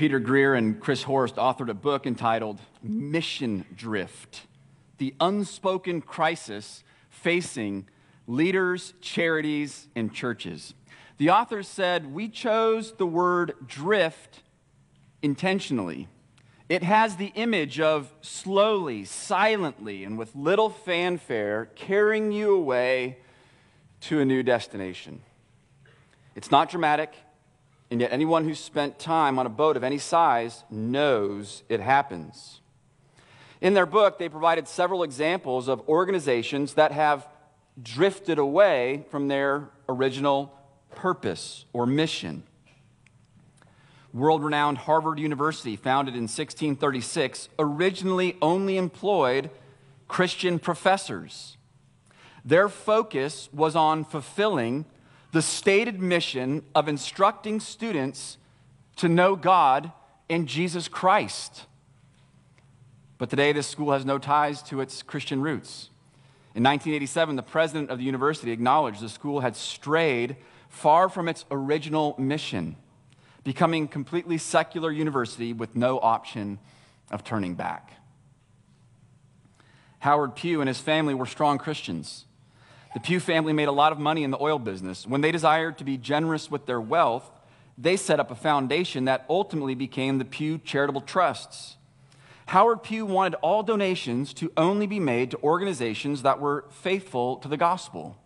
Peter Greer and Chris Horst authored a book entitled Mission Drift The Unspoken Crisis Facing Leaders, Charities, and Churches. The authors said, We chose the word drift intentionally. It has the image of slowly, silently, and with little fanfare carrying you away to a new destination. It's not dramatic, and yet anyone who's spent time on a boat of any size knows it happens. In their book, they provided several examples of organizations that have drifted away from their original purpose or mission. World renowned Harvard University, founded in 1636, originally only employed Christian professors. Their focus was on fulfilling the stated mission of instructing students to know God and Jesus Christ. But today, this school has no ties to its Christian roots. In 1987, the president of the university acknowledged the school had strayed far from its original mission, becoming a completely secular university with no option of turning back. Howard Pew and his family were strong Christians. The Pew family made a lot of money in the oil business. When they desired to be generous with their wealth, they set up a foundation that ultimately became the Pew Charitable Trusts. Howard Pew wanted all donations to only be made to organizations that were faithful to the gospel.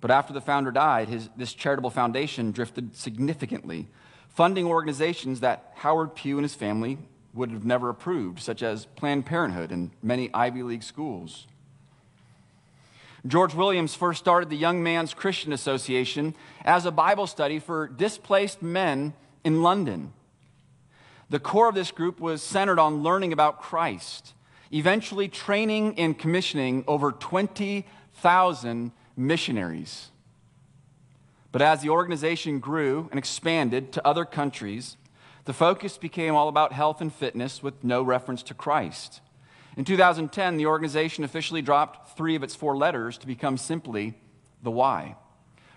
But after the founder died, his, this charitable foundation drifted significantly, funding organizations that Howard Pew and his family would have never approved, such as Planned Parenthood and many Ivy League schools. George Williams first started the Young Man's Christian Association as a Bible study for displaced men in London. The core of this group was centered on learning about Christ, eventually training and commissioning over 20,000 missionaries. But as the organization grew and expanded to other countries, the focus became all about health and fitness with no reference to Christ. In 2010, the organization officially dropped three of its four letters to become simply the Y,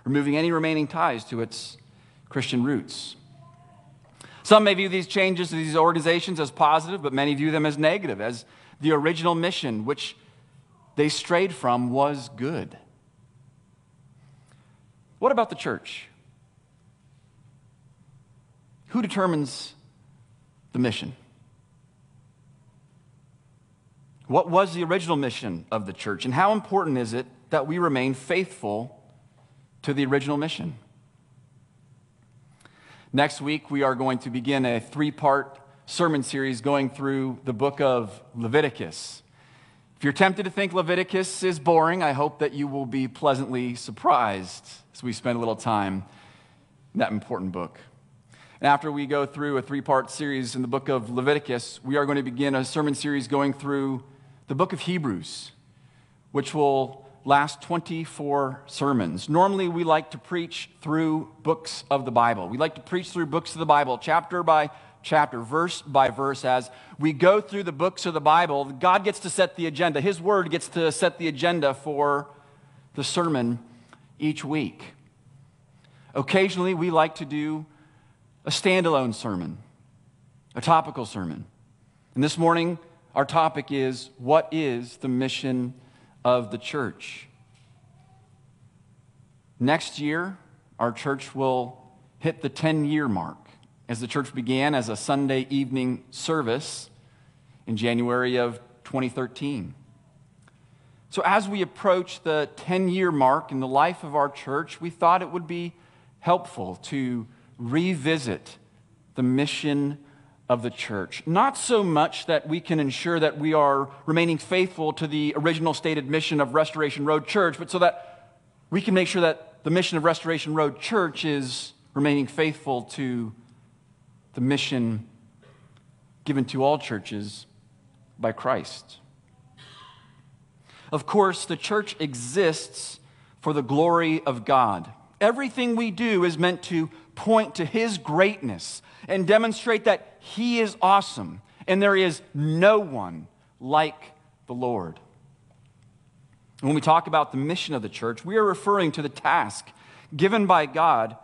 removing any remaining ties to its Christian roots. Some may view these changes to these organizations as positive, but many view them as negative, as the original mission, which they strayed from, was good. What about the church? Who determines the mission? What was the original mission of the church, and how important is it that we remain faithful to the original mission? Next week, we are going to begin a three part sermon series going through the book of Leviticus. If you're tempted to think Leviticus is boring, I hope that you will be pleasantly surprised as we spend a little time in that important book. And after we go through a three part series in the book of Leviticus, we are going to begin a sermon series going through the book of Hebrews, which will last 24 sermons. Normally, we like to preach through books of the Bible. We like to preach through books of the Bible, chapter by chapter, verse by verse. As we go through the books of the Bible, God gets to set the agenda. His word gets to set the agenda for the sermon each week. Occasionally, we like to do a standalone sermon, a topical sermon. And this morning, our topic is What is the mission of the church? Next year, our church will hit the 10 year mark as the church began as a Sunday evening service in January of 2013. So, as we approach the 10 year mark in the life of our church, we thought it would be helpful to revisit the mission of the church. Not so much that we can ensure that we are remaining faithful to the original stated mission of Restoration Road Church, but so that we can make sure that the mission of Restoration Road Church is remaining faithful to the mission given to all churches by Christ. Of course, the church exists for the glory of God. Everything we do is meant to point to His greatness and demonstrate that He is awesome and there is no one like the Lord. When we talk about the mission of the church, we are referring to the task given by God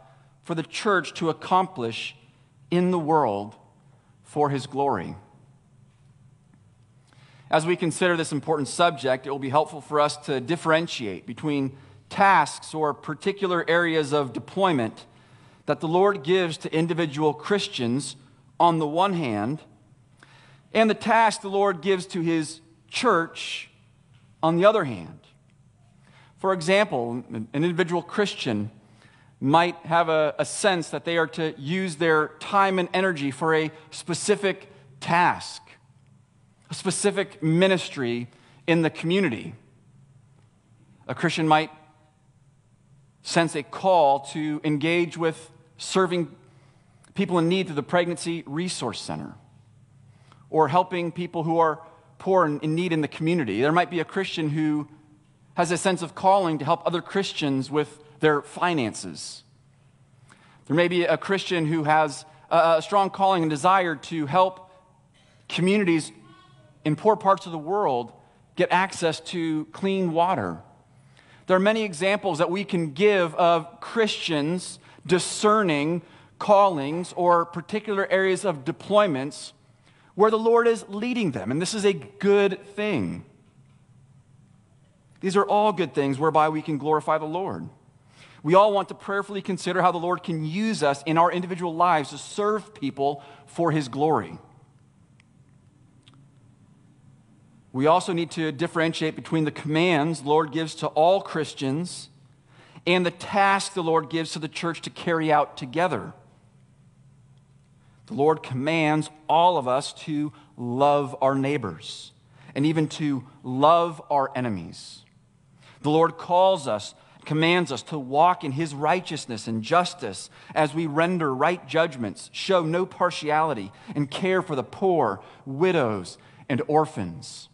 for the church to accomplish in the world for his glory. As we consider this important subject, it will be helpful for us to differentiate between tasks or particular areas of deployment that the Lord gives to individual Christians on the one hand, and the task the Lord gives to his church on the other hand. For example, an individual Christian might have a, a, sense that they are to use their time and energy for a specific task, a specific ministry in the community. A Christian might sense a call to engage with serving people in need through the Pregnancy Resource Center or helping people who are poor and in need in the community. There might be a Christian who has a sense of calling to help other Christians with their finances. There may be a Christian who has a strong calling and desire to help communities in poor parts of the world get access to clean water. There are many examples that we can give of Christians discerning callings or particular areas of deployments where the Lord is leading them. And this is a good thing. These are all good things whereby we can glorify the Lord. We all want to prayerfully consider how the Lord can use us in our individual lives to serve people for His glory. We also need to differentiate between the commands the Lord gives to all Christians and the task the Lord gives to the church to carry out together. The Lord commands all of us to love our neighbors and even to love our enemies. The Lord calls us, commands us to walk in His righteousness and justice as we render right judgments, show no partiality, and care for the poor, widows, and orphans.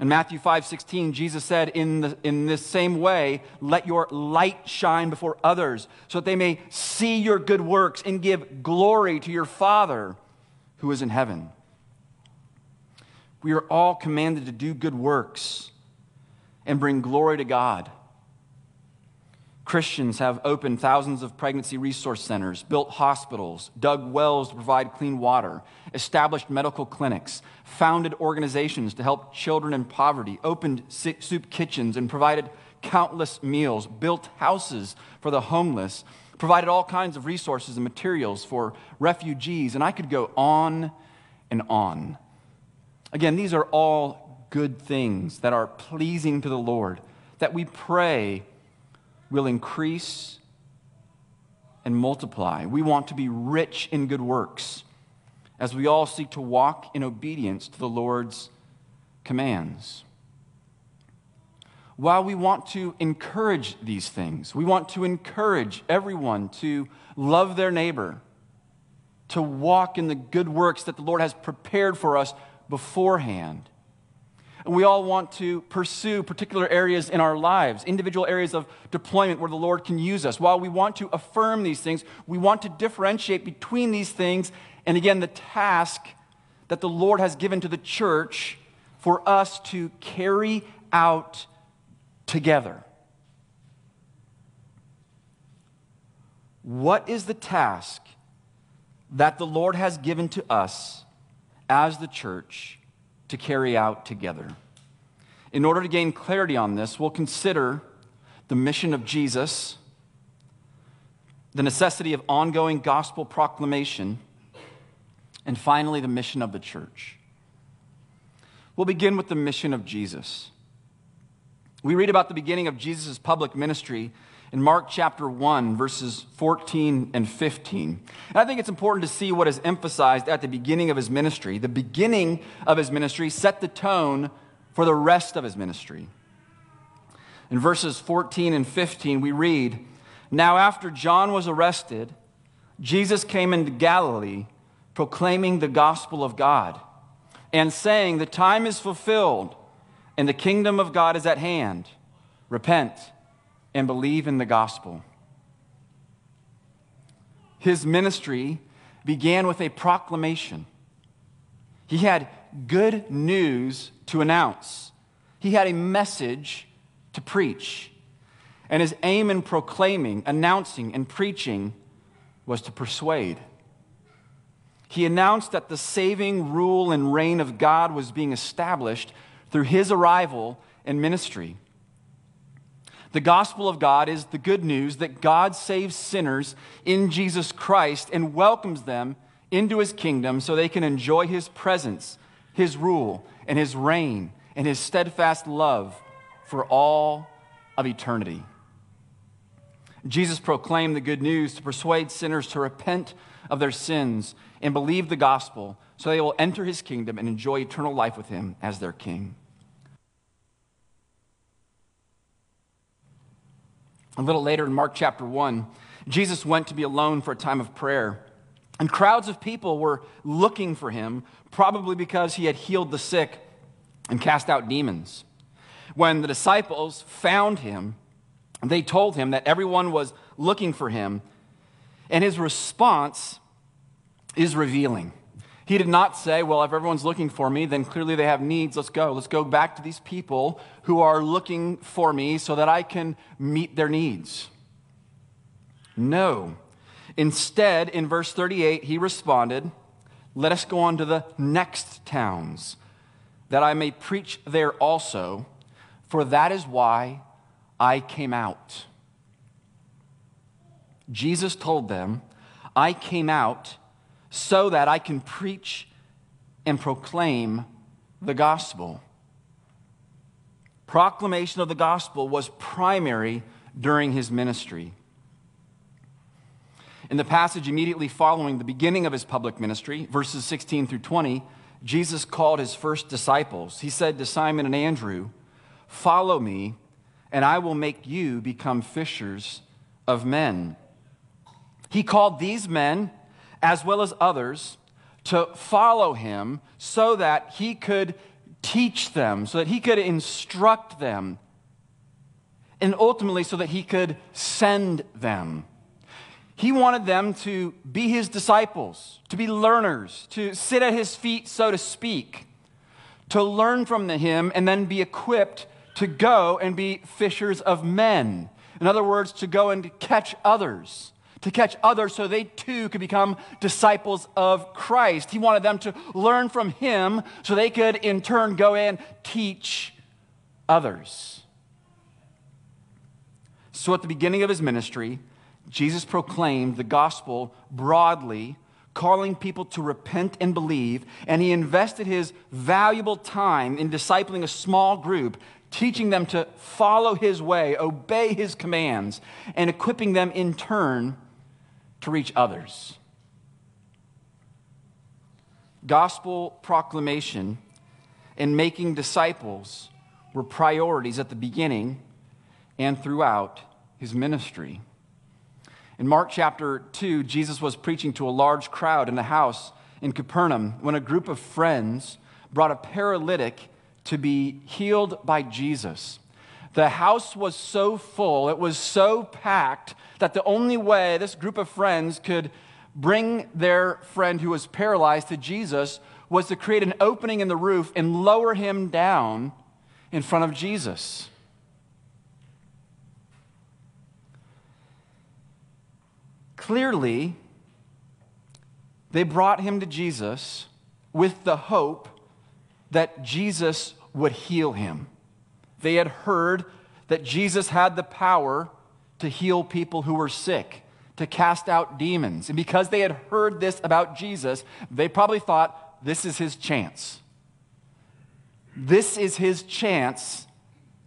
In Matthew 5 16, Jesus said, in, the, in this same way, let your light shine before others, so that they may see your good works and give glory to your Father who is in heaven. We are all commanded to do good works and bring glory to God. Christians have opened thousands of pregnancy resource centers, built hospitals, dug wells to provide clean water, established medical clinics, founded organizations to help children in poverty, opened soup kitchens, and provided countless meals, built houses for the homeless, provided all kinds of resources and materials for refugees, and I could go on and on. Again, these are all good things that are pleasing to the Lord, that we pray will increase and multiply. We want to be rich in good works as we all seek to walk in obedience to the Lord's commands. While we want to encourage these things, we want to encourage everyone to love their neighbor, to walk in the good works that the Lord has prepared for us beforehand and we all want to pursue particular areas in our lives, individual areas of deployment where the Lord can use us. While we want to affirm these things, we want to differentiate between these things and again, the task that the Lord has given to the church for us to carry out together. What is the task that the Lord has given to us as the church to carry out together. In order to gain clarity on this, we'll consider the mission of Jesus, the necessity of ongoing gospel proclamation, and finally, the mission of the church. We'll begin with the mission of Jesus. We read about the beginning of Jesus' public ministry in Mark chapter 1, verses 14 and 15. And I think it's important to see what is emphasized at the beginning of his ministry. The beginning of his ministry set the tone for the rest of his ministry. In verses 14 and 15, we read Now, after John was arrested, Jesus came into Galilee proclaiming the gospel of God and saying, The time is fulfilled and the kingdom of God is at hand. Repent and believe in the gospel. His ministry began with a proclamation. He had good news to announce, he had a message to preach. And his aim in proclaiming, announcing, and preaching was to persuade. He announced that the saving rule and reign of God was being established through his arrival and ministry. The gospel of God is the good news that God saves sinners in Jesus Christ and welcomes them into his kingdom so they can enjoy his presence, his rule, and his reign, and his steadfast love for all of eternity. Jesus proclaimed the good news to persuade sinners to repent of their sins and believe the gospel so they will enter his kingdom and enjoy eternal life with him as their king. A little later in Mark chapter 1, Jesus went to be alone for a time of prayer. And crowds of people were looking for him, probably because he had healed the sick and cast out demons. When the disciples found him, they told him that everyone was looking for him. And his response is revealing. He did not say, Well, if everyone's looking for me, then clearly they have needs. Let's go. Let's go back to these people who are looking for me so that I can meet their needs. No. Instead, in verse 38, he responded, Let us go on to the next towns, that I may preach there also, for that is why I came out. Jesus told them, I came out so that I can preach and proclaim the gospel. Proclamation of the gospel was primary during his ministry. In the passage immediately following the beginning of his public ministry, verses 16 through 20, Jesus called his first disciples. He said to Simon and Andrew, Follow me, and I will make you become fishers of men. He called these men as well as others, to follow him so that he could teach them, so that he could instruct them, and ultimately so that he could send them. He wanted them to be his disciples, to be learners, to sit at his feet, so to speak, to learn from him and then be equipped to go and be fishers of men. In other words, to go and catch others to catch others so they too could become disciples of Christ. He wanted them to learn from him so they could in turn go and teach others. So at the beginning of his ministry, Jesus proclaimed the gospel broadly, calling people to repent and believe, and he invested his valuable time in discipling a small group teaching them to follow his way, obey his commands, and equipping them in turn to reach others. Gospel proclamation and making disciples were priorities at the beginning and throughout his ministry. In Mark chapter 2, Jesus was preaching to a large crowd in a house in Capernaum when a group of friends brought a paralytic to be healed by Jesus. The house was so full, it was so packed that the only way this group of friends could bring their friend who was paralyzed to Jesus was to create an opening in the roof and lower him down in front of Jesus. Clearly, they brought him to Jesus with the hope that Jesus would heal him. They had heard that Jesus had the power to heal people who were sick, to cast out demons. And because they had heard this about Jesus, they probably thought, this is his chance. This is his chance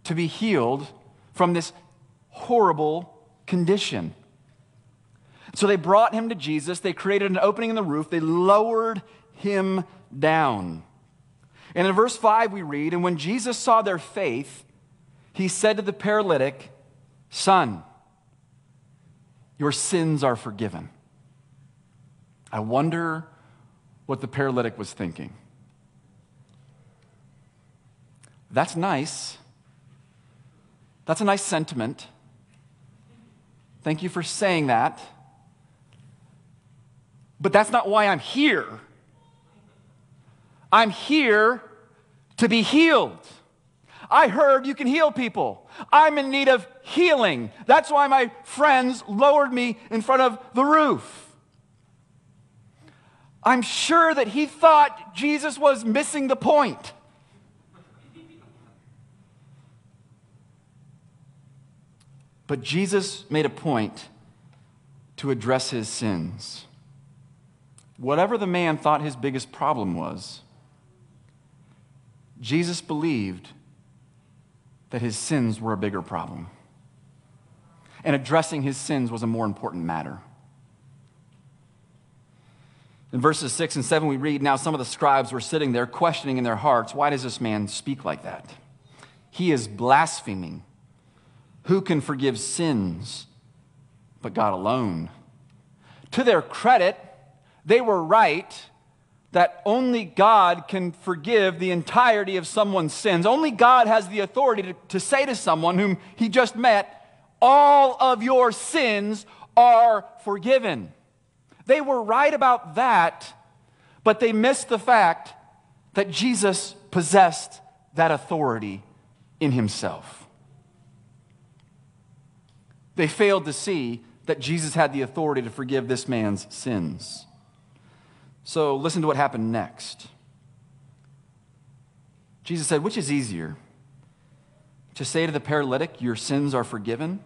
to be healed from this horrible condition. So they brought him to Jesus. They created an opening in the roof. They lowered him down. And in verse 5, we read, And when Jesus saw their faith, he said to the paralytic, Son, your sins are forgiven. I wonder what the paralytic was thinking. That's nice. That's a nice sentiment. Thank you for saying that. But that's not why I'm here. I'm here to be healed. I heard you can heal people. I'm in need of healing. That's why my friends lowered me in front of the roof. I'm sure that he thought Jesus was missing the point. But Jesus made a point to address his sins. Whatever the man thought his biggest problem was, Jesus believed that his sins were a bigger problem. And addressing his sins was a more important matter. In verses 6 and 7, we read Now some of the scribes were sitting there questioning in their hearts, Why does this man speak like that? He is blaspheming. Who can forgive sins but God alone? To their credit, they were right that only God can forgive the entirety of someone's sins. Only God has the authority to, to say to someone whom he just met, All of your sins are forgiven. They were right about that, but they missed the fact that Jesus possessed that authority in himself. They failed to see that Jesus had the authority to forgive this man's sins. So listen to what happened next. Jesus said, Which is easier? To say to the paralytic, Your sins are forgiven?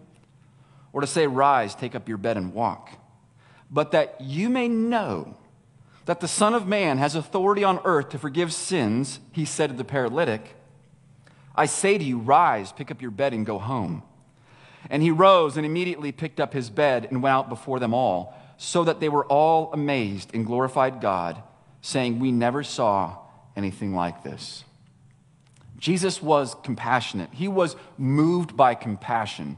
Or to say, Rise, take up your bed and walk? But that you may know that the Son of Man has authority on earth to forgive sins, he said to the paralytic, I say to you, Rise, pick up your bed, and go home. And he rose and immediately picked up his bed and went out before them all so that they were all amazed and glorified God, saying, We never saw anything like this. Jesus was compassionate, he was moved by compassion.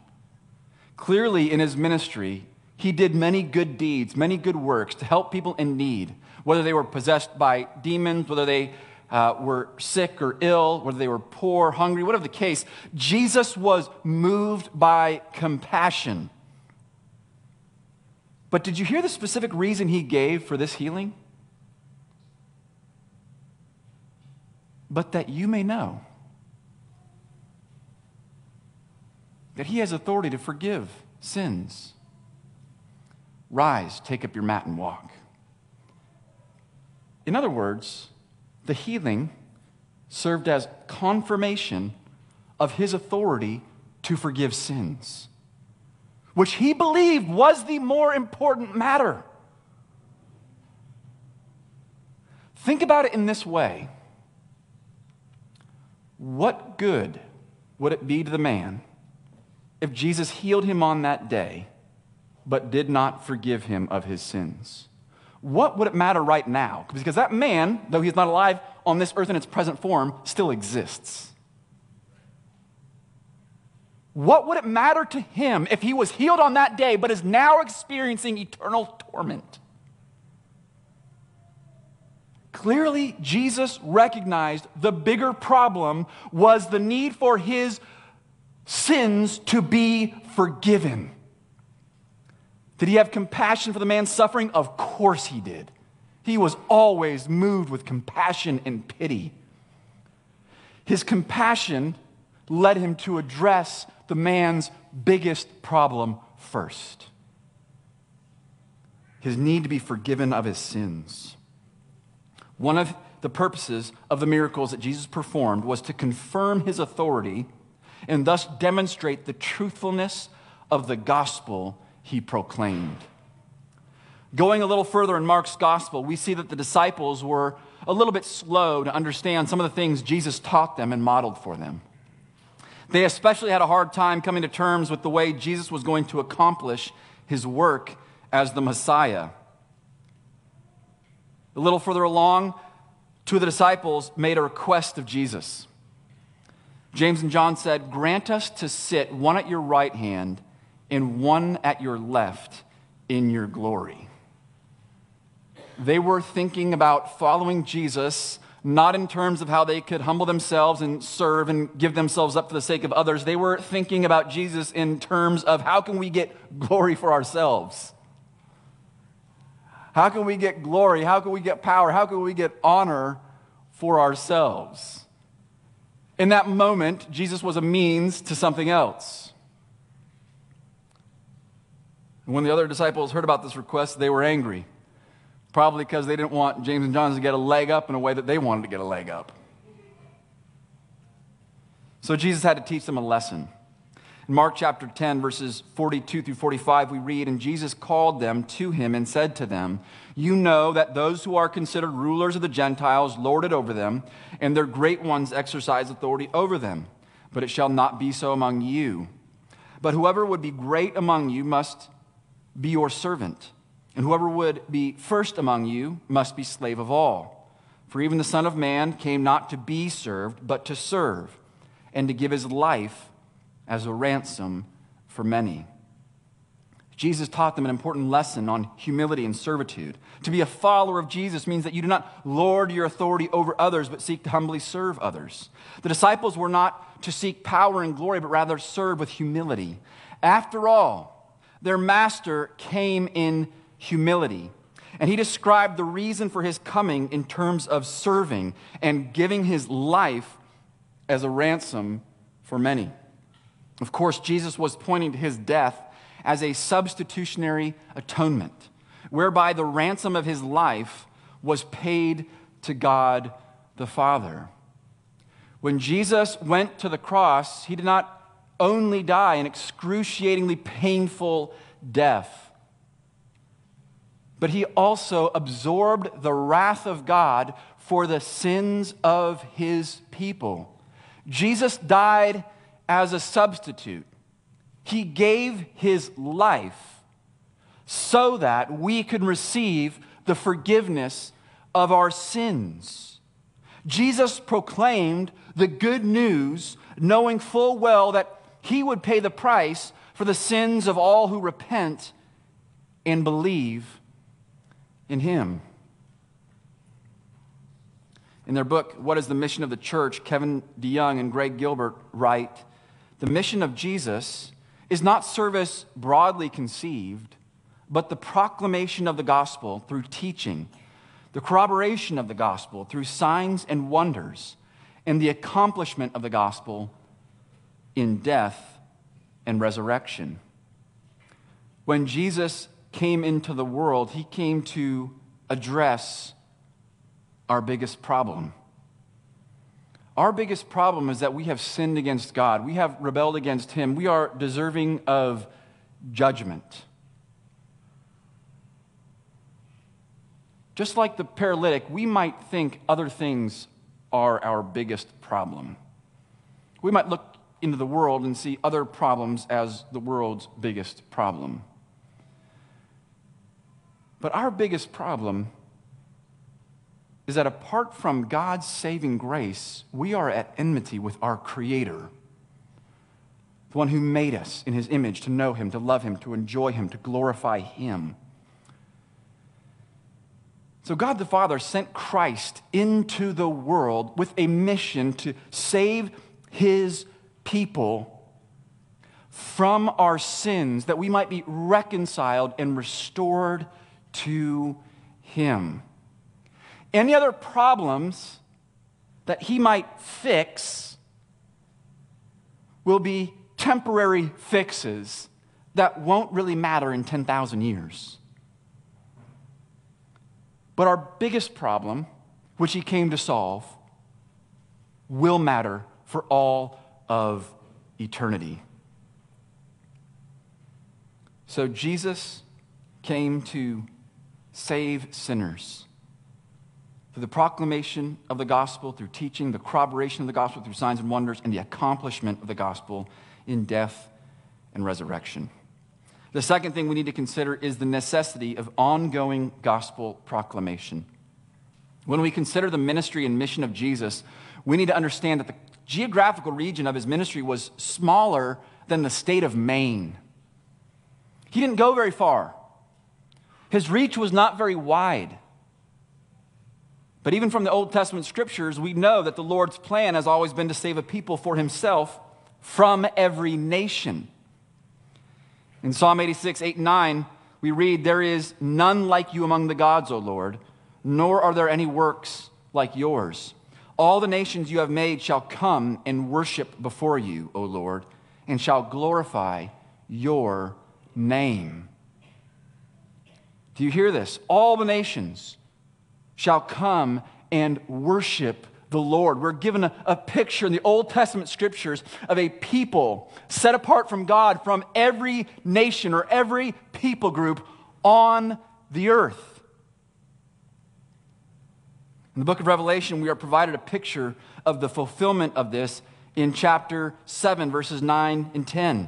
Clearly, in his ministry, he did many good deeds, many good works to help people in need, whether they were possessed by demons, whether they uh, were sick or ill, whether they were poor, hungry, whatever the case. Jesus was moved by compassion. But did you hear the specific reason he gave for this healing? But that you may know that he has authority to forgive sins. Rise, take up your mat, and walk. In other words, the healing served as confirmation of his authority to forgive sins which he believed was the more important matter. Think about it in this way What good would it be to the man if Jesus healed him on that day, but did not forgive him of his sins? What would it matter right now? Because that man, though he's not alive on this earth in its present form, still exists. What would it matter to him if he was healed on that day but is now experiencing eternal torment? Clearly, Jesus recognized the bigger problem was the need for his sins to be forgiven. Did he have compassion for the man suffering? Of course he did. He was always moved with compassion and pity. His compassion led him to address the man's biggest problem first his need to be forgiven of his sins. One of the purposes of the miracles that Jesus performed was to confirm his authority and thus demonstrate the truthfulness of the gospel he proclaimed. Going a little further in Mark's gospel, we see that the disciples were a little bit slow to understand some of the things Jesus taught them and modeled for them. They especially had a hard time coming to terms with the way Jesus was going to accomplish his work as the Messiah. A little further along, two of the disciples made a request of Jesus. James and John said, Grant us to sit one at your right hand and one at your left in your glory. They were thinking about following Jesus not in terms of how they could humble themselves and serve and give themselves up for the sake of others. They were thinking about Jesus in terms of how can we get glory for ourselves? How can we get glory? How can we get power? How can we get honor for ourselves? In that moment, Jesus was a means to something else. when the other disciples heard about this request, they were angry. Probably because they didn't want James and John to get a leg up in a way that they wanted to get a leg up. So Jesus had to teach them a lesson. In Mark chapter 10, verses 42 through 45, we read, And Jesus called them to him and said to them, You know that those who are considered rulers of the Gentiles lord it over them, and their great ones exercise authority over them. But it shall not be so among you. But whoever would be great among you must be your servant, and whoever would be first among you must be slave of all. For even the Son of Man came not to be served, but to serve, and to give his life as a ransom for many. Jesus taught them an important lesson on humility and servitude. To be a follower of Jesus means that you do not lord your authority over others, but seek to humbly serve others. The disciples were not to seek power and glory, but rather serve with humility. After all, their master came in humility. And he described the reason for his coming in terms of serving and giving his life as a ransom for many. Of course, Jesus was pointing to his death as a substitutionary atonement, whereby the ransom of his life was paid to God the Father. When Jesus went to the cross, he did not only die an excruciatingly painful death, but he also absorbed the wrath of God for the sins of his people. Jesus died as a substitute. He gave his life so that we could receive the forgiveness of our sins. Jesus proclaimed the good news, knowing full well that he would pay the price for the sins of all who repent and believe in him. In their book, What is the Mission of the Church, Kevin DeYoung and Greg Gilbert write the mission of Jesus is not service broadly conceived, but the proclamation of the gospel through teaching, the corroboration of the gospel through signs and wonders, and the accomplishment of the gospel in death and resurrection. When Jesus came into the world, he came to address our biggest problem our biggest problem is that we have sinned against God. We have rebelled against Him. We are deserving of judgment. Just like the paralytic, we might think other things are our biggest problem. We might look into the world and see other problems as the world's biggest problem. But our biggest problem is that apart from God's saving grace, we are at enmity with our Creator, the one who made us in His image to know Him, to love Him, to enjoy Him, to glorify Him. So, God the Father sent Christ into the world with a mission to save His people from our sins, that we might be reconciled and restored to Him. Any other problems that he might fix will be temporary fixes that won't really matter in 10,000 years. But our biggest problem, which he came to solve, will matter for all of eternity. So Jesus came to save sinners through the proclamation of the gospel, through teaching, the corroboration of the gospel through signs and wonders, and the accomplishment of the gospel in death and resurrection. The second thing we need to consider is the necessity of ongoing gospel proclamation. When we consider the ministry and mission of Jesus, we need to understand that the geographical region of his ministry was smaller than the state of Maine. He didn't go very far, his reach was not very wide. But even from the Old Testament scriptures, we know that the Lord's plan has always been to save a people for himself from every nation. In Psalm 86, 8 and 9, we read, There is none like you among the gods, O Lord, nor are there any works like yours. All the nations you have made shall come and worship before you, O Lord, and shall glorify your name. Do you hear this? All the nations shall come and worship the Lord. We're given a, a, picture in the Old Testament scriptures of a people set apart from God from every nation or every people group on the earth. In the book of Revelation, we are provided a picture of the fulfillment of this in chapter 7, verses 9 and 10.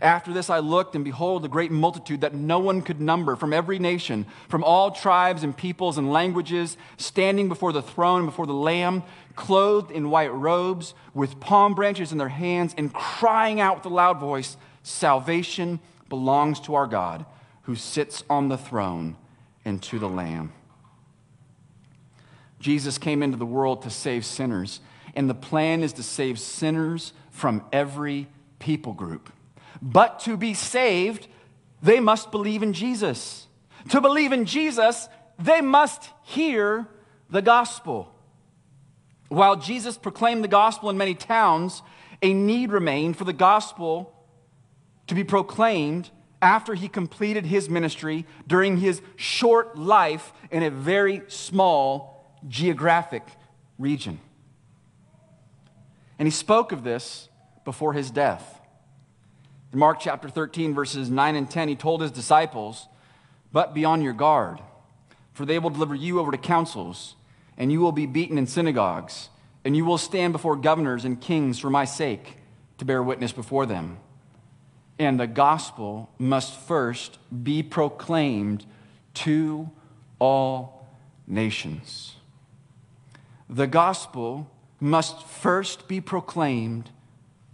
After this, I looked, and behold, a great multitude that no one could number from every nation, from all tribes and peoples and languages, standing before the throne before the Lamb, clothed in white robes, with palm branches in their hands, and crying out with a loud voice Salvation belongs to our God, who sits on the throne, and to the Lamb. Jesus came into the world to save sinners, and the plan is to save sinners from every people group. But to be saved, they must believe in Jesus. To believe in Jesus, they must hear the gospel. While Jesus proclaimed the gospel in many towns, a need remained for the gospel to be proclaimed after he completed his ministry during his short life in a very small geographic region. And he spoke of this before his death. In Mark chapter 13, verses 9 and 10, he told his disciples, But be on your guard, for they will deliver you over to councils, and you will be beaten in synagogues, and you will stand before governors and kings for my sake to bear witness before them. And the gospel must first be proclaimed to all nations. The gospel must first be proclaimed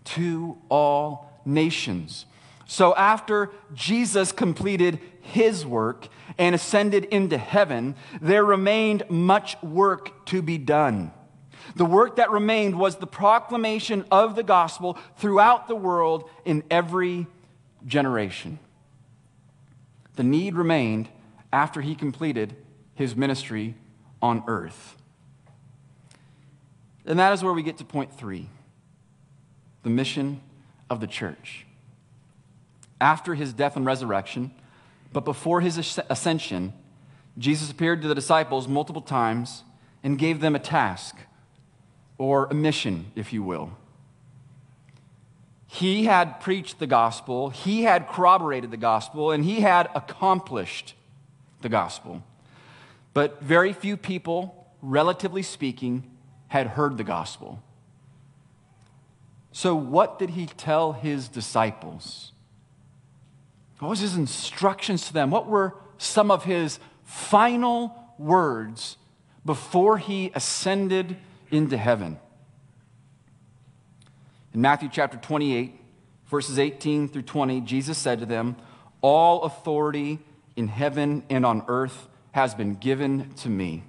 to all nations. So after Jesus completed his work and ascended into heaven, there remained much work to be done. The work that remained was the proclamation of the gospel throughout the world in every generation. The need remained after he completed his ministry on earth. And that is where we get to point three the mission of the church. After his death and resurrection, but before his ascension, Jesus appeared to the disciples multiple times and gave them a task or a mission, if you will. He had preached the gospel, he had corroborated the gospel, and he had accomplished the gospel. But very few people, relatively speaking, had heard the gospel. So, what did he tell his disciples? What was his instructions to them? What were some of his final words before he ascended into heaven? In Matthew chapter 28, verses 18 through 20, Jesus said to them, All authority in heaven and on earth has been given to me.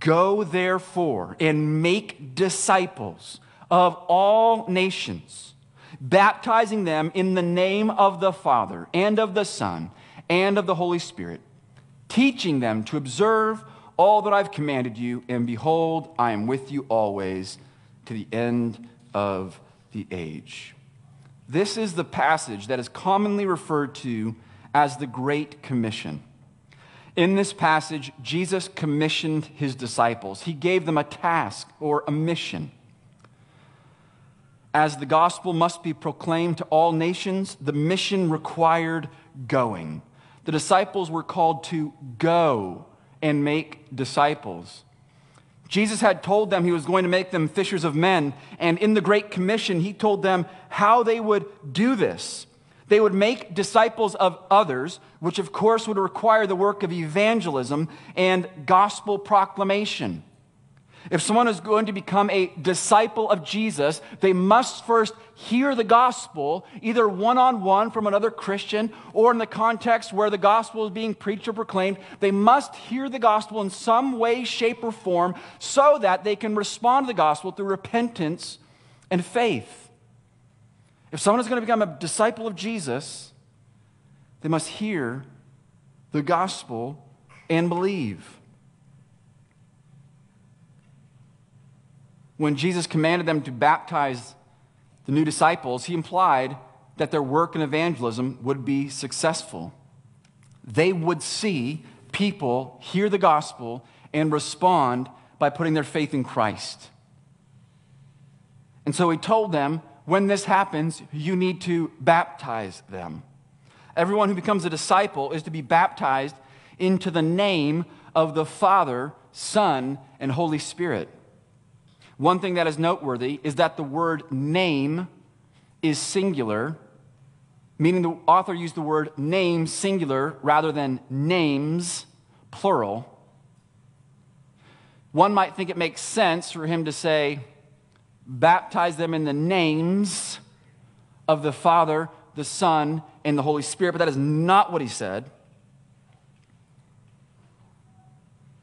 Go therefore and make disciples of all nations, baptizing them in the name of the Father and of the Son and of the Holy Spirit, teaching them to observe all that I've commanded you, and behold, I am with you always to the end of the age. This is the passage that is commonly referred to as the Great Commission. In this passage, Jesus commissioned his disciples. He gave them a task or a mission. As the gospel must be proclaimed to all nations, the mission required going. The disciples were called to go and make disciples. Jesus had told them he was going to make them fishers of men, and in the Great Commission, he told them how they would do this. They would make disciples of others, which of course would require the work of evangelism and gospel proclamation. If someone is going to become a disciple of Jesus, they must first hear the gospel, either one on one from another Christian or in the context where the gospel is being preached or proclaimed. They must hear the gospel in some way, shape, or form so that they can respond to the gospel through repentance and faith. If someone is going to become a disciple of Jesus, they must hear the gospel and believe. When Jesus commanded them to baptize the new disciples, he implied that their work in evangelism would be successful. they would see people hear the gospel and respond by putting their faith in Christ. And so he told them, when this happens, you need to baptize them. Everyone who becomes a disciple is to be baptized into the name of the Father, Son, and Holy Spirit. One thing that is noteworthy is that the word name is singular, meaning the author used the word name singular rather than names plural. One might think it makes sense for him to say, baptize them in the names of the Father, the Son, and the Holy Spirit, but that is not what he said.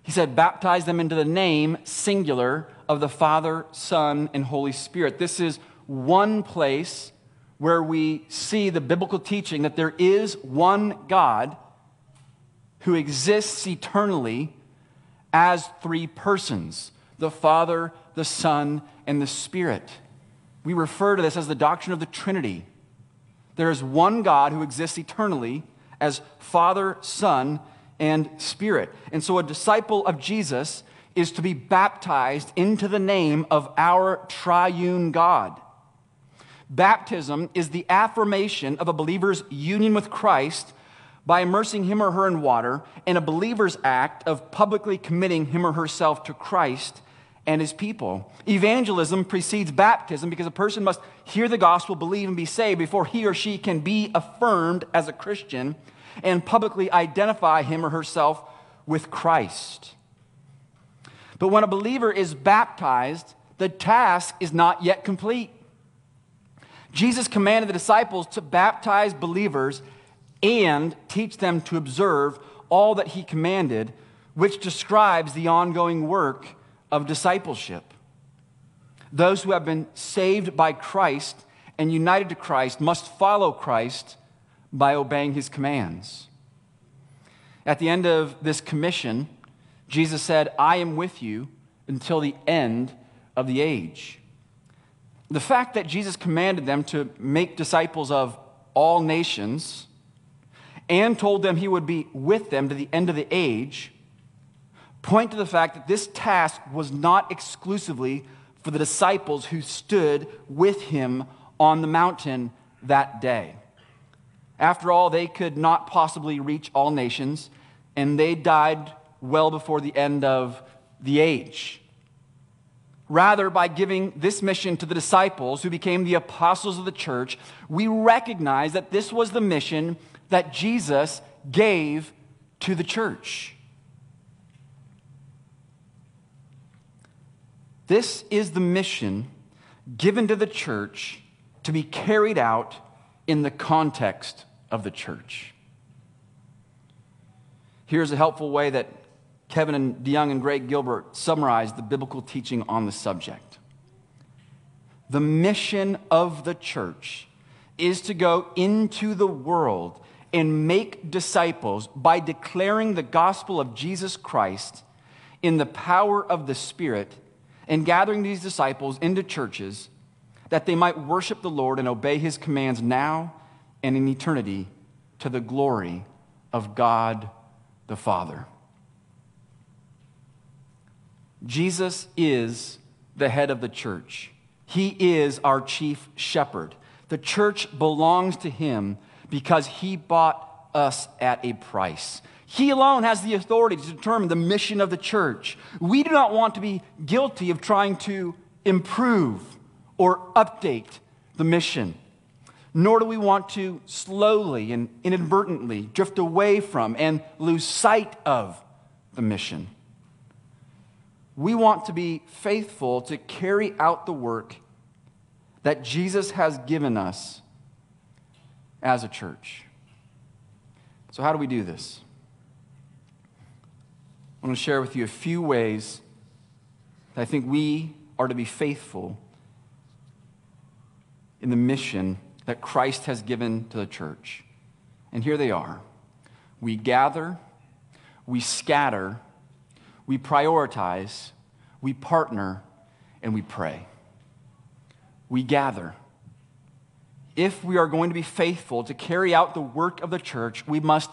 He said, baptize them into the name, singular, of the Father, Son, and Holy Spirit. This is one place where we see the biblical teaching that there is one God who exists eternally as three persons the Father, the Son, and the Spirit. We refer to this as the doctrine of the Trinity. There is one God who exists eternally as Father, Son, and Spirit. And so a disciple of Jesus is to be baptized into the name of our triune God. Baptism is the affirmation of a believer's union with Christ by immersing him or her in water, and a believer's act of publicly committing him or herself to Christ and his people. Evangelism precedes baptism because a person must hear the gospel, believe, and be saved before he or she can be affirmed as a Christian and publicly identify him or herself with Christ. But when a believer is baptized, the task is not yet complete. Jesus commanded the disciples to baptize believers and teach them to observe all that he commanded, which describes the ongoing work of discipleship. Those who have been saved by Christ and united to Christ must follow Christ by obeying his commands. At the end of this commission, Jesus said, I am with you until the end of the age. The fact that Jesus commanded them to make disciples of all nations and told them he would be with them to the end of the age point to the fact that this task was not exclusively for the disciples who stood with him on the mountain that day. After all, they could not possibly reach all nations, and they died well before the end of the age. Rather, by giving this mission to the disciples who became the apostles of the church, we recognize that this was the mission that Jesus gave to the church. This is the mission given to the church to be carried out in the context of the church. Here's a helpful way that Kevin and DeYoung and Greg Gilbert summarized the biblical teaching on the subject. The mission of the church is to go into the world and make disciples by declaring the gospel of Jesus Christ in the power of the Spirit and gathering these disciples into churches that they might worship the Lord and obey his commands now and in eternity to the glory of God the Father. Jesus is the head of the church. He is our chief shepherd. The church belongs to him because he bought us at a price. He alone has the authority to determine the mission of the church. We do not want to be guilty of trying to improve or update the mission, nor do we want to slowly and inadvertently drift away from and lose sight of the mission. We want to be faithful to carry out the work that Jesus has given us as a church. So, how do we do this? I want to share with you a few ways that I think we are to be faithful in the mission that Christ has given to the church. And here they are we gather, we scatter, we prioritize, we partner, and we pray. We gather. If we are going to be faithful to carry out the work of the church, we must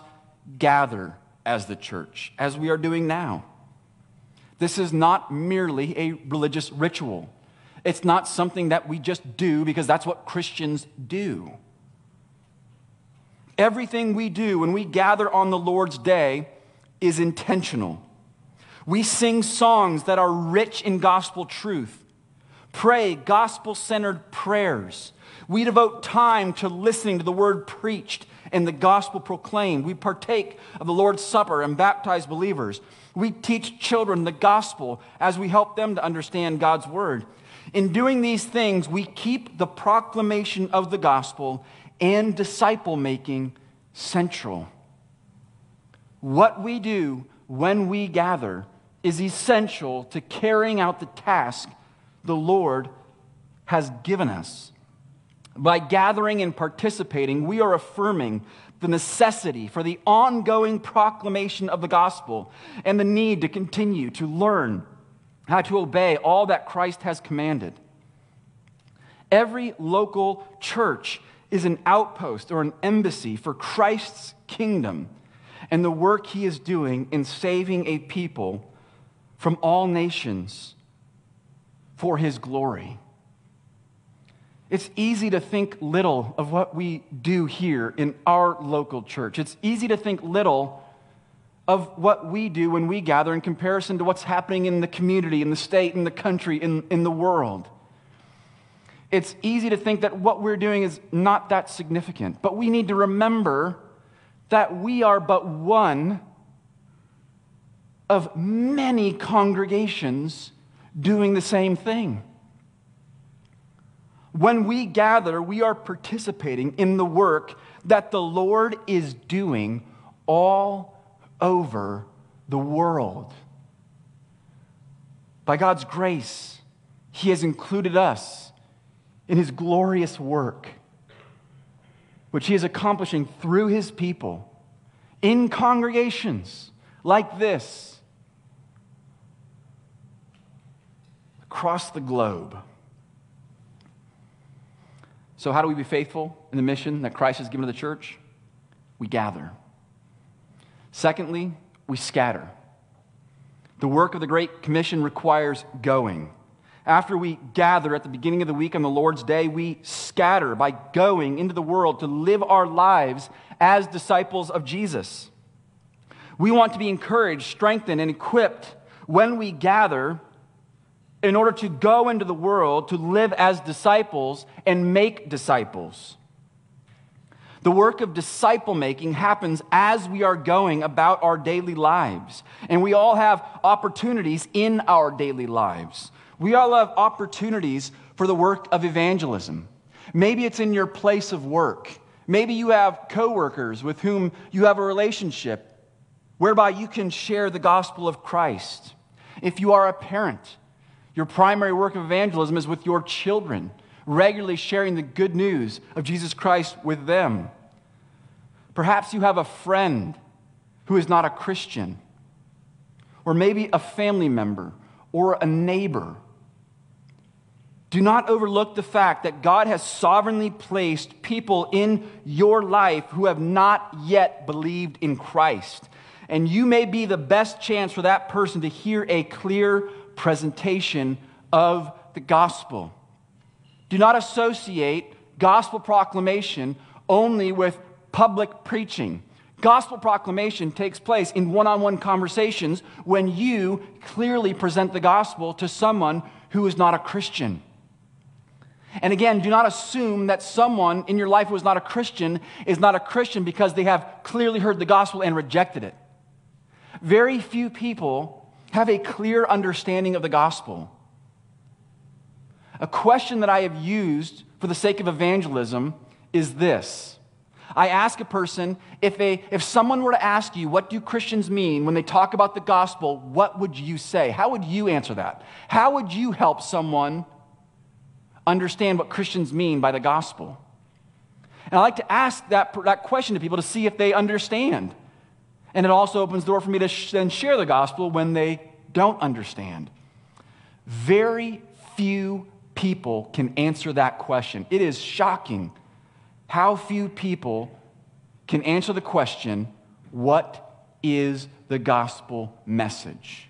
gather as the church, as we are doing now. This is not merely a religious ritual. It's not something that we just do because that's what Christians do. Everything we do when we gather on the Lord's day is intentional. We sing songs that are rich in gospel truth, pray gospel centered prayers. We devote time to listening to the word preached and the gospel proclaimed. We partake of the Lord's Supper and baptize believers. We teach children the gospel as we help them to understand God's word. In doing these things, we keep the proclamation of the gospel and disciple making central. What we do when we gather is essential to carrying out the task the Lord has given us. By gathering and participating, we are affirming the necessity for the ongoing proclamation of the gospel and the need to continue to learn how to obey all that Christ has commanded. Every local church is an outpost or an embassy for Christ's kingdom and the work he is doing in saving a people from all nations for his glory. It's easy to think little of what we do here in our local church. It's easy to think little of what we do when we gather in comparison to what's happening in the community, in the state, in the country, in, in the world. It's easy to think that what we're doing is not that significant, but we need to remember that we are but one of many congregations doing the same thing. When we gather, we are participating in the work that the Lord is doing all over the world. By God's grace, He has included us in His glorious work, which He is accomplishing through His people in congregations like this across the globe. So, how do we be faithful in the mission that Christ has given to the church? We gather. Secondly, we scatter. The work of the Great Commission requires going. After we gather at the beginning of the week on the Lord's Day, we scatter by going into the world to live our lives as disciples of Jesus. We want to be encouraged, strengthened, and equipped when we gather in order to go into the world to live as disciples and make disciples. The work of disciple making happens as we are going about our daily lives. And we all have opportunities in our daily lives. We all have opportunities for the work of evangelism. Maybe it's in your place of work. Maybe you have coworkers with whom you have a relationship whereby you can share the gospel of Christ. If you are a parent, your primary work of evangelism is with your children, regularly sharing the good news of Jesus Christ with them. Perhaps you have a friend who is not a Christian, or maybe a family member or a neighbor. Do not overlook the fact that God has sovereignly placed people in your life who have not yet believed in Christ. And you may be the best chance for that person to hear a clear presentation of the gospel. Do not associate gospel proclamation only with public preaching. Gospel proclamation takes place in one on one conversations when you clearly present the gospel to someone who is not a Christian. And again, do not assume that someone in your life who is not a Christian is not a Christian because they have clearly heard the gospel and rejected it. Very few people have a clear understanding of the gospel. A question that I have used for the sake of evangelism is this. I ask a person if, they, if someone were to ask you, what do Christians mean when they talk about the gospel, what would you say? How would you answer that? How would you help someone understand what Christians mean by the gospel? And I like to ask that, that question to people to see if they understand. And it also opens the door for me to sh- then share the gospel when they don't understand. Very few people can answer that question. It is shocking how few people can answer the question what is the gospel message?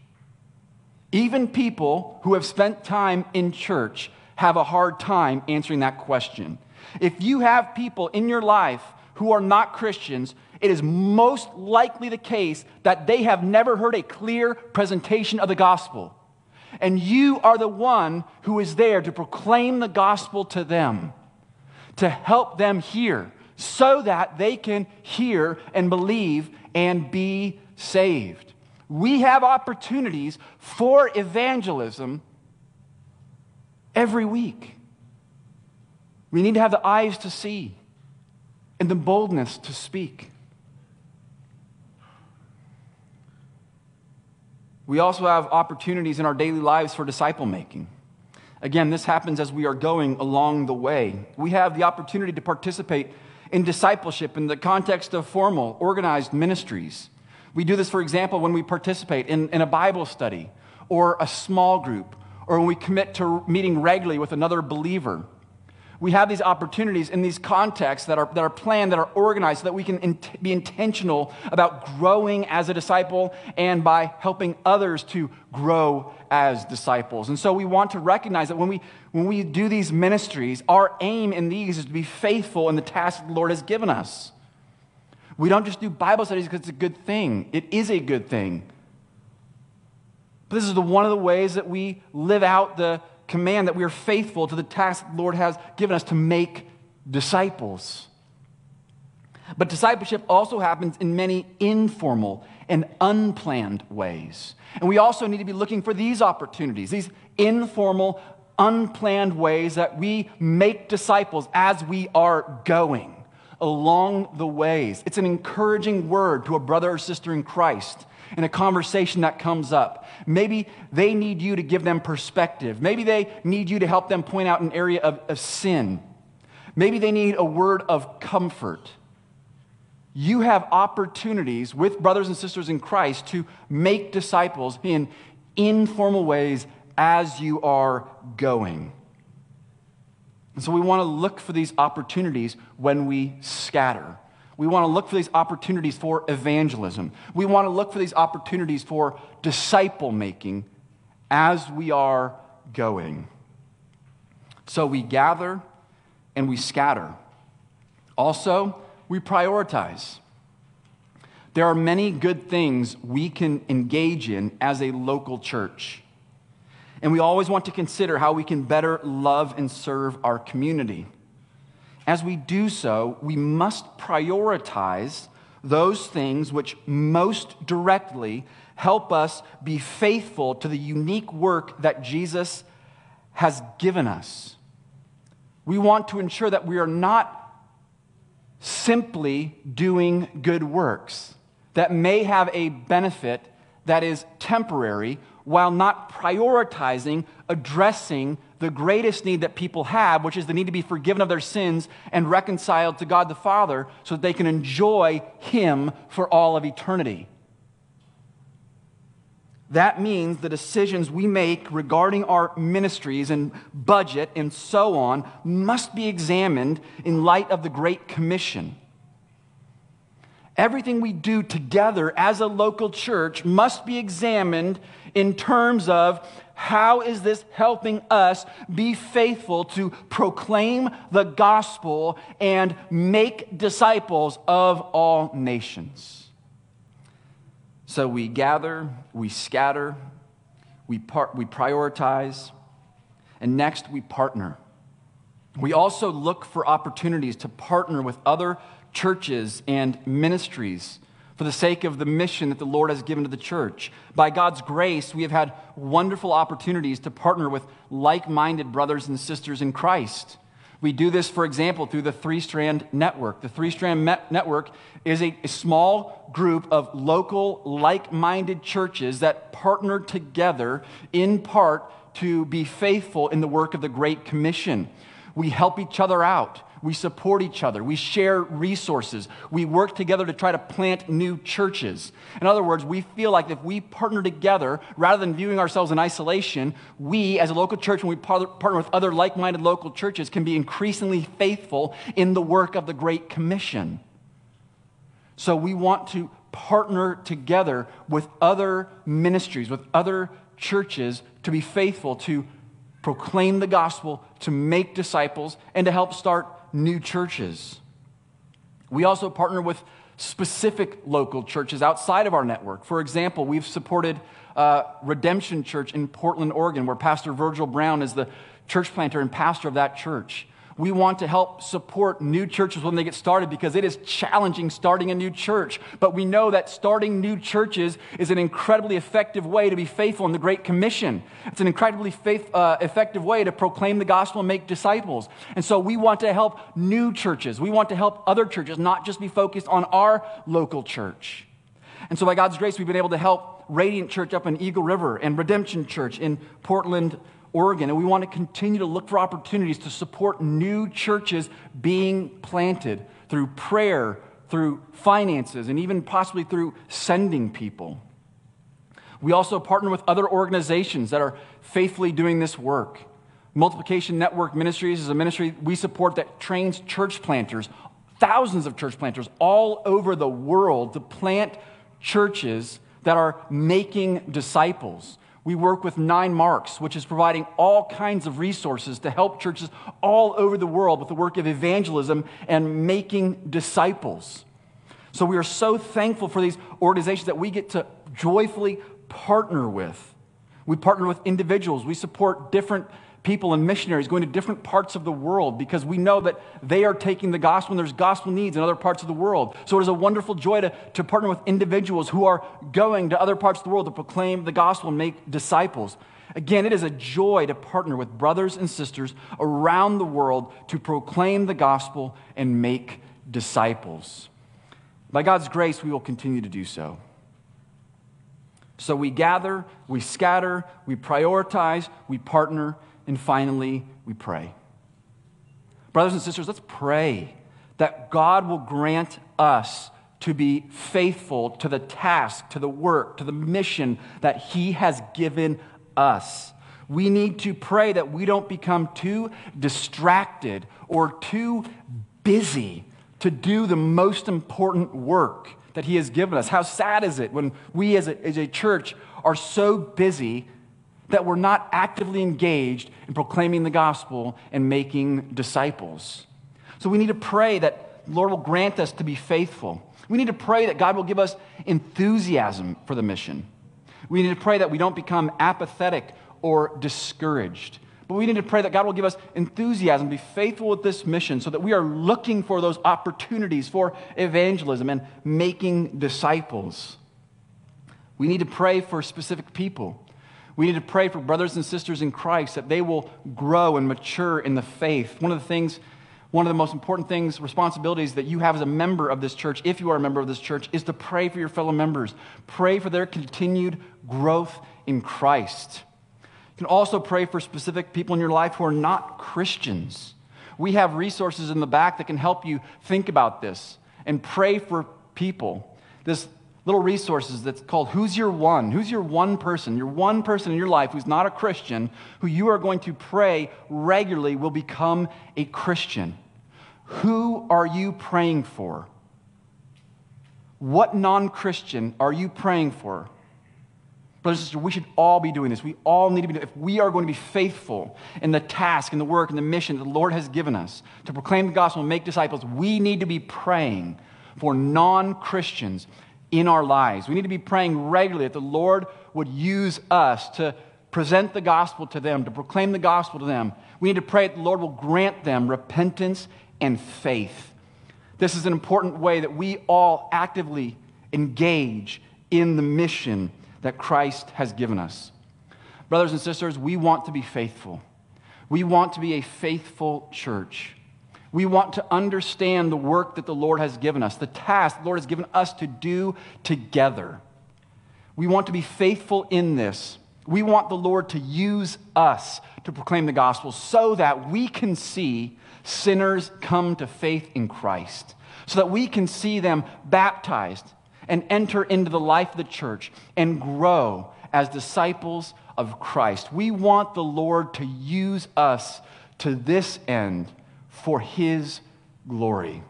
Even people who have spent time in church have a hard time answering that question. If you have people in your life who are not Christians, it is most likely the case that they have never heard a clear presentation of the gospel. And you are the one who is there to proclaim the gospel to them, to help them hear, so that they can hear and believe and be saved. We have opportunities for evangelism every week. We need to have the eyes to see and the boldness to speak. We also have opportunities in our daily lives for disciple making. Again, this happens as we are going along the way. We have the opportunity to participate in discipleship in the context of formal, organized ministries. We do this, for example, when we participate in, in a Bible study or a small group, or when we commit to meeting regularly with another believer we have these opportunities in these contexts that are, that are planned, that are organized, so that we can in, be intentional about growing as a disciple and by helping others to grow as disciples. And so we want to recognize that when we, when we do these ministries, our aim in these is to be faithful in the task the Lord has given us. We don't just do Bible studies because it's a good thing, it is a good thing. But this is the, one of the ways that we live out the command that we are faithful to the task the Lord has given us to make disciples. But discipleship also happens in many informal and unplanned ways. And we also need to be looking for these opportunities, these informal, unplanned ways that we make disciples as we are going along the ways. It's an encouraging word to a brother or sister in Christ in a conversation that comes up. Maybe they need you to give them perspective. Maybe they need you to help them point out an area of, of sin. Maybe they need a word of comfort. You have opportunities with brothers and sisters in Christ to make disciples in informal ways as you are going. And so we want to look for these opportunities when we scatter. We want to look for these opportunities for evangelism. We want to look for these opportunities for disciple making as we are going. So we gather and we scatter. Also, we prioritize. There are many good things we can engage in as a local church. And we always want to consider how we can better love and serve our community. As we do so, we must prioritize those things which most directly help us be faithful to the unique work that Jesus has given us. We want to ensure that we are not simply doing good works that may have a benefit that is temporary while not prioritizing addressing the greatest need that people have, which is the need to be forgiven of their sins and reconciled to God the Father so that they can enjoy Him for all of eternity. That means the decisions we make regarding our ministries and budget and so on must be examined in light of the Great Commission. Everything we do together as a local church must be examined in terms of how is this helping us be faithful to proclaim the gospel and make disciples of all nations? So we gather, we scatter, we, par- we prioritize, and next we partner. We also look for opportunities to partner with other churches and ministries for the sake of the mission that the Lord has given to the church. By God's grace, we have had wonderful opportunities to partner with like minded brothers and sisters in Christ. We do this, for example, through the Three Strand Network. The Three Strand Network is a, a small group of local, like minded churches that partner together in part to be faithful in the work of the Great Commission. We help each other out. We support each other. We share resources. We work together to try to plant new churches. In other words, we feel like if we partner together, rather than viewing ourselves in isolation, we, as a local church, when we partner with other like minded local churches, can be increasingly faithful in the work of the Great Commission. So we want to partner together with other ministries, with other churches to be faithful to proclaim the gospel, to make disciples, and to help start new churches. We also partner with specific local churches outside of our network. For example, we've supported uh, Redemption Church in Portland, Oregon, where Pastor Virgil Brown is the church planter and pastor of that church. We want to help support new churches when they get started because it is challenging starting a new church. But we know that starting new churches is an incredibly effective way to be faithful in the Great Commission. It's an incredibly faith, uh, effective way to proclaim the gospel and make disciples. And so we want to help new churches. We want to help other churches, not just be focused on our local church. And so by God's grace, we've been able to help Radiant Church up in Eagle River and Redemption Church in Portland, Oregon, and we want to continue to look for opportunities to support new churches being planted through prayer, through finances, and even possibly through sending people. We also partner with other organizations that are faithfully doing this work. Multiplication Network Ministries is a ministry we support that trains church planters, thousands of church planters all over the world to plant churches that are making disciples. We work with Nine Marks, which is providing all kinds of resources to help churches all over the world with the work of evangelism and making disciples. So we are so thankful for these organizations that we get to joyfully partner with. We partner with individuals, we support different people and missionaries going to different parts of the world because we know that they are taking the gospel and there's gospel needs in other parts of the world. So it is a wonderful joy to, to partner with individuals who are going to other parts of the world to proclaim the gospel and make disciples. Again, it is a joy to partner with brothers and sisters around the world to proclaim the gospel and make disciples. By God's grace, we will continue to do so. So we gather, we scatter, we prioritize, we partner, and finally, we pray. Brothers and sisters, let's pray that God will grant us to be faithful to the task, to the work, to the mission that He has given us. We need to pray that we don't become too distracted or too busy to do the most important work that He has given us. How sad is it when we as a, as a church are so busy that we're not actively engaged in proclaiming the gospel and making disciples. So we need to pray that Lord will grant us to be faithful. We need to pray that God will give us enthusiasm for the mission. We need to pray that we don't become apathetic or discouraged. But we need to pray that God will give us enthusiasm, be faithful with this mission so that we are looking for those opportunities for evangelism and making disciples. We need to pray for specific people. We need to pray for brothers and sisters in Christ that they will grow and mature in the faith. One of the things, one of the most important things, responsibilities that you have as a member of this church, if you are a member of this church, is to pray for your fellow members. Pray for their continued growth in Christ. You can also pray for specific people in your life who are not Christians. We have resources in the back that can help you think about this and pray for people. This little resources that's called Who's Your One? Who's your one person? Your one person in your life who's not a Christian, who you are going to pray regularly will become a Christian. Who are you praying for? What non Christian are you praying for? Brothers and sisters, we should all be doing this. We all need to be doing If we are going to be faithful in the task and the work and the mission that the Lord has given us to proclaim the gospel and make disciples, we need to be praying for non Christians in our lives. We need to be praying regularly that the Lord would use us to present the gospel to them, to proclaim the gospel to them. We need to pray that the Lord will grant them repentance and faith. This is an important way that we all actively engage in the mission that Christ has given us. Brothers and sisters, we want to be faithful. We want to be a faithful church. We want to understand the work that the Lord has given us, the task the Lord has given us to do together. We want to be faithful in this. We want the Lord to use us to proclaim the gospel so that we can see sinners come to faith in Christ, so that we can see them baptized and enter into the life of the church and grow as disciples of Christ. We want the Lord to use us to this end for His glory.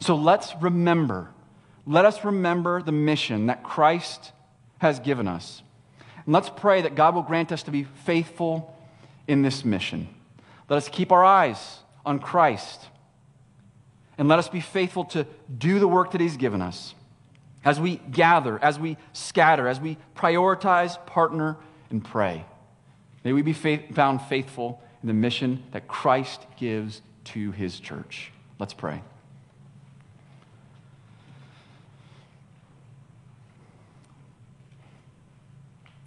So let's remember, let us remember the mission that Christ has given us. And let's pray that God will grant us to be faithful in this mission. Let us keep our eyes on Christ. And let us be faithful to do the work that He's given us. As we gather, as we scatter, as we prioritize, partner, and pray. May we be faith, found faithful in the mission that Christ gives to His church. Let's pray.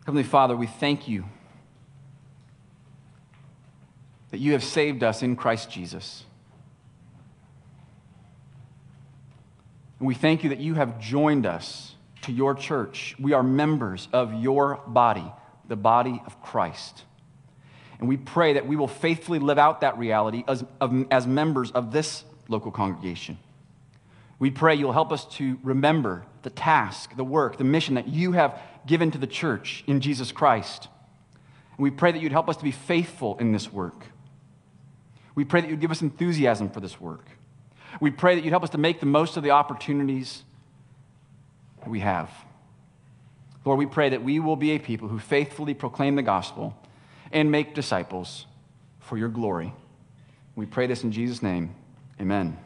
Heavenly Father, we thank you that you have saved us in Christ Jesus. And we thank you that you have joined us to your church. We are members of your body, the body of Christ. And we pray that we will faithfully live out that reality as, of, as members of this local congregation. We pray you'll help us to remember the task, the work, the mission that you have given to the church in Jesus Christ. And we pray that you'd help us to be faithful in this work. We pray that you'd give us enthusiasm for this work. We pray that you'd help us to make the most of the opportunities we have. Lord, we pray that we will be a people who faithfully proclaim the gospel and make disciples for your glory. We pray this in Jesus' name. Amen.